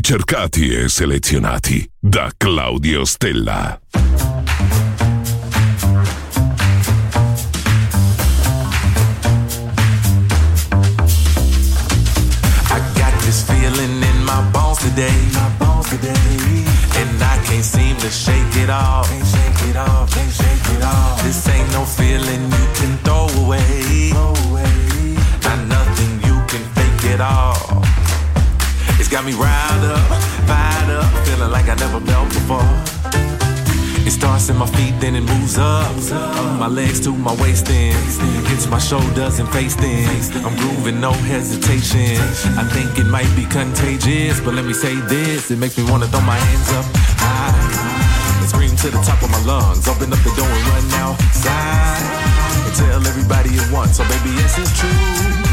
Ricercati e selezionati da Claudio Stella. I got in my bones today. My bones today. And I can't seem to shake it off. Can't shake it off, can't shake it off. This ain't no feeling you can throw away. Throw away. Not nothing you can fake it all. Got me riled up, fired up, feeling like I never felt before. It starts in my feet, then it moves up. Up my legs to my waist, then hits my shoulders and face. Then I'm grooving, no hesitation. I think it might be contagious, but let me say this: it makes me wanna throw my hands up high and scream to the top of my lungs. Open up the door and run outside and tell everybody at once. So baby, yes, it's true.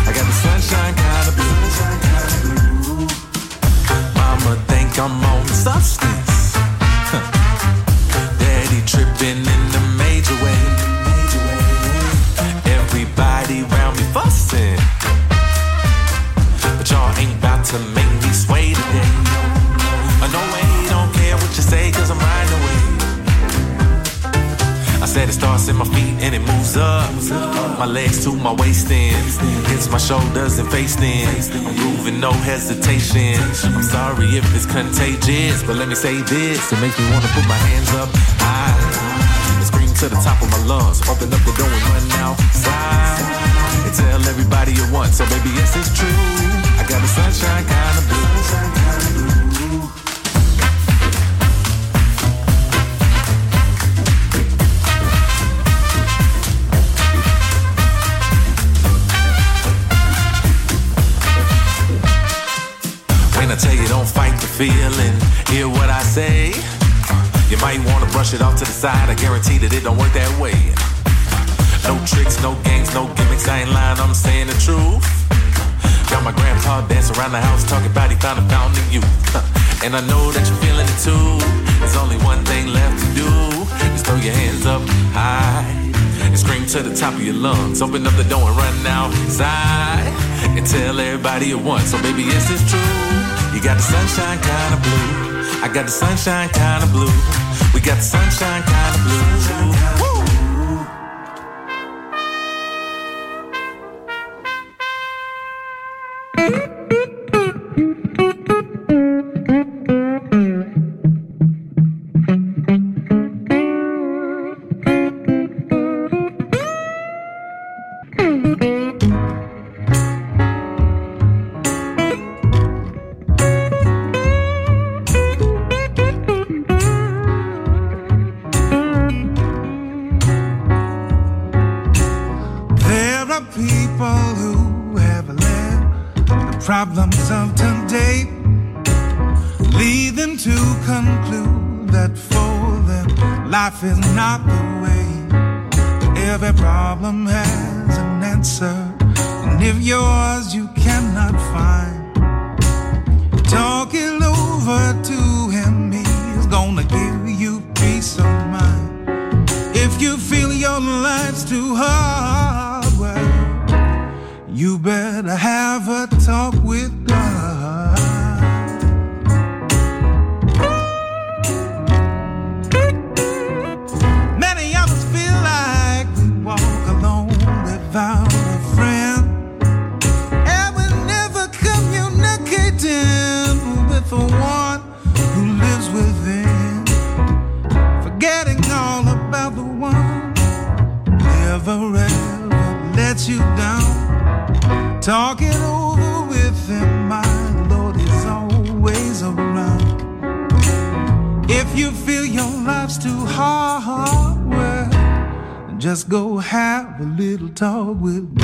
I got the sunshine kind of blue. I'm on substance. Daddy tripping in the major way. Everybody round me fussing. But y'all ain't about to make said it starts in my feet and it moves up. My legs to my waist then. Hits my shoulders and face then. I'm no hesitation. I'm sorry if it's contagious, but let me say this. It makes me wanna put my hands up high and scream to the top of my lungs. Open up the door and run outside. And tell everybody at once. So baby, yes, it's true. I got the sunshine kind of blue. Tell you don't fight the feeling, hear what I say. You might wanna brush it off to the side. I guarantee that it don't work that way. No tricks, no games, no gimmicks. I ain't lying, I'm saying the truth. Got my grandpa dancing around the house talking about he found a fountain of youth. And I know that you're feeling it too. There's only one thing left to do. Just throw your hands up high and scream to the top of your lungs. Open up the door and run outside and tell everybody at once. So baby, yes, it's true. You got the sunshine kind of blue. I got the sunshine kind of blue. We got the sunshine kind of blue. Woo! Talk with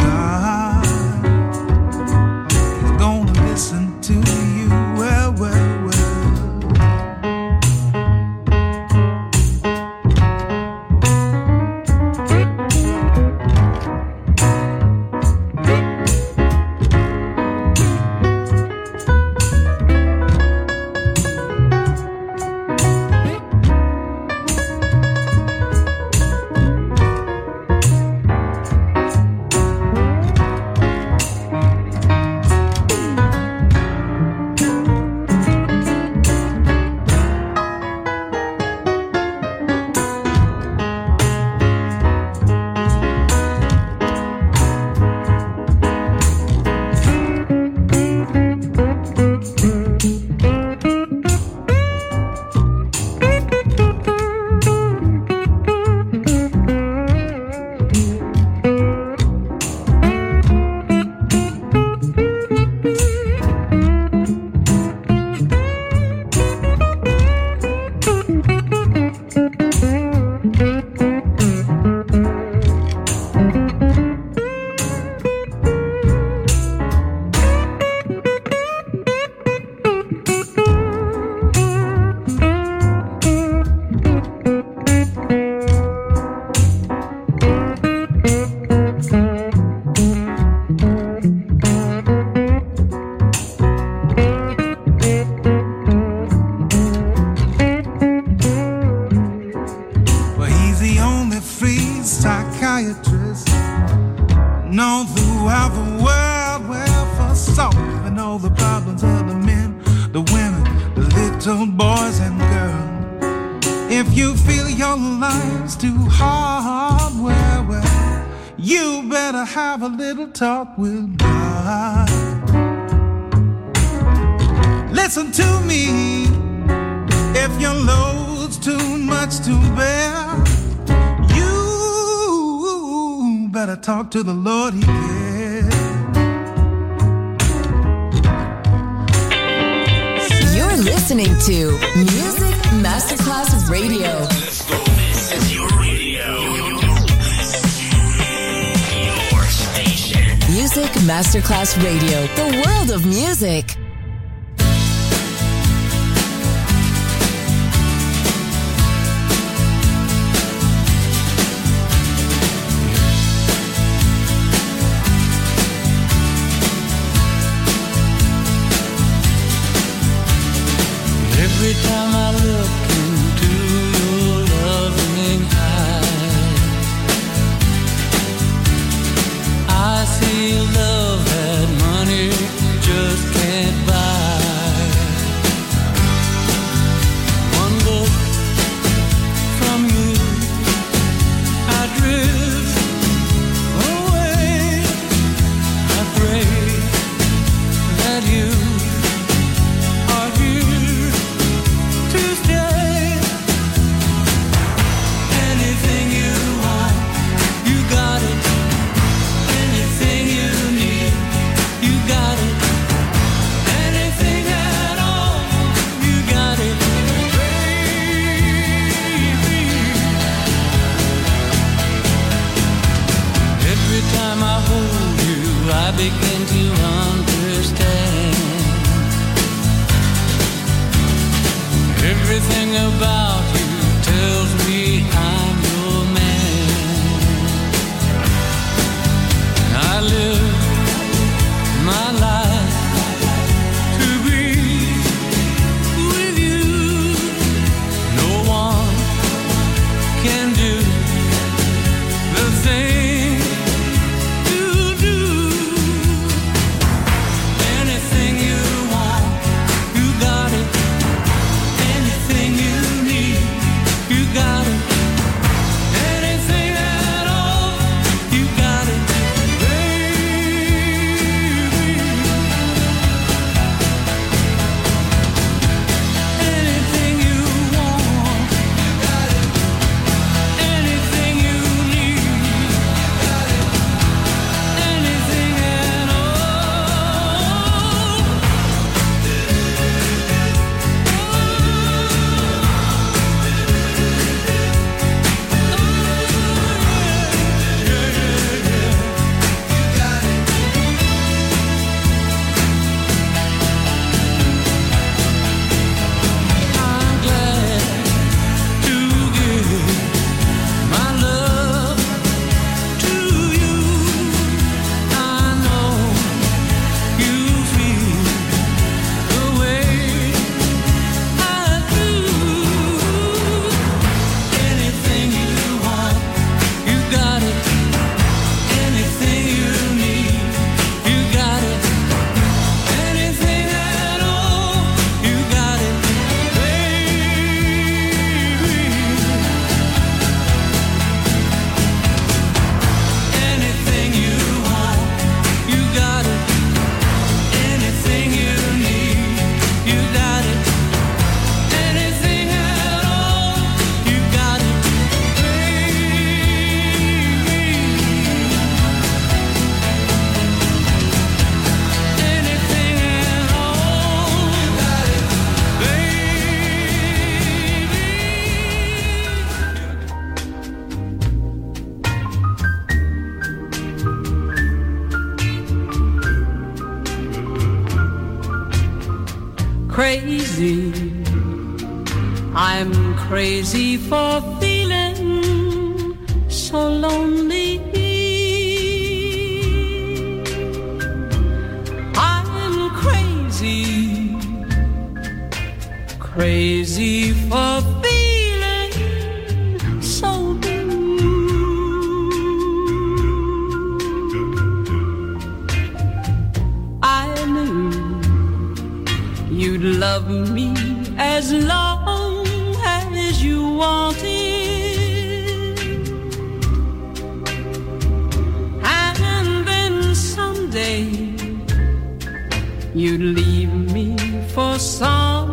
leave me for somebody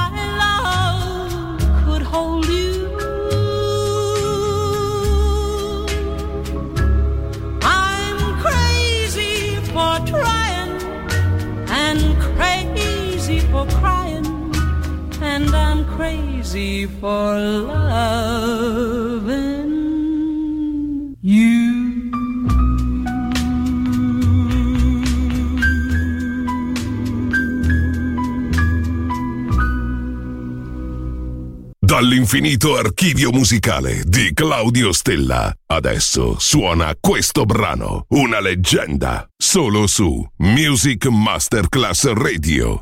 crazy for loving you. Dall'infinito archivio musicale di Claudio Stella. Adesso suona questo brano, una leggenda, solo su Music Masterclass Radio.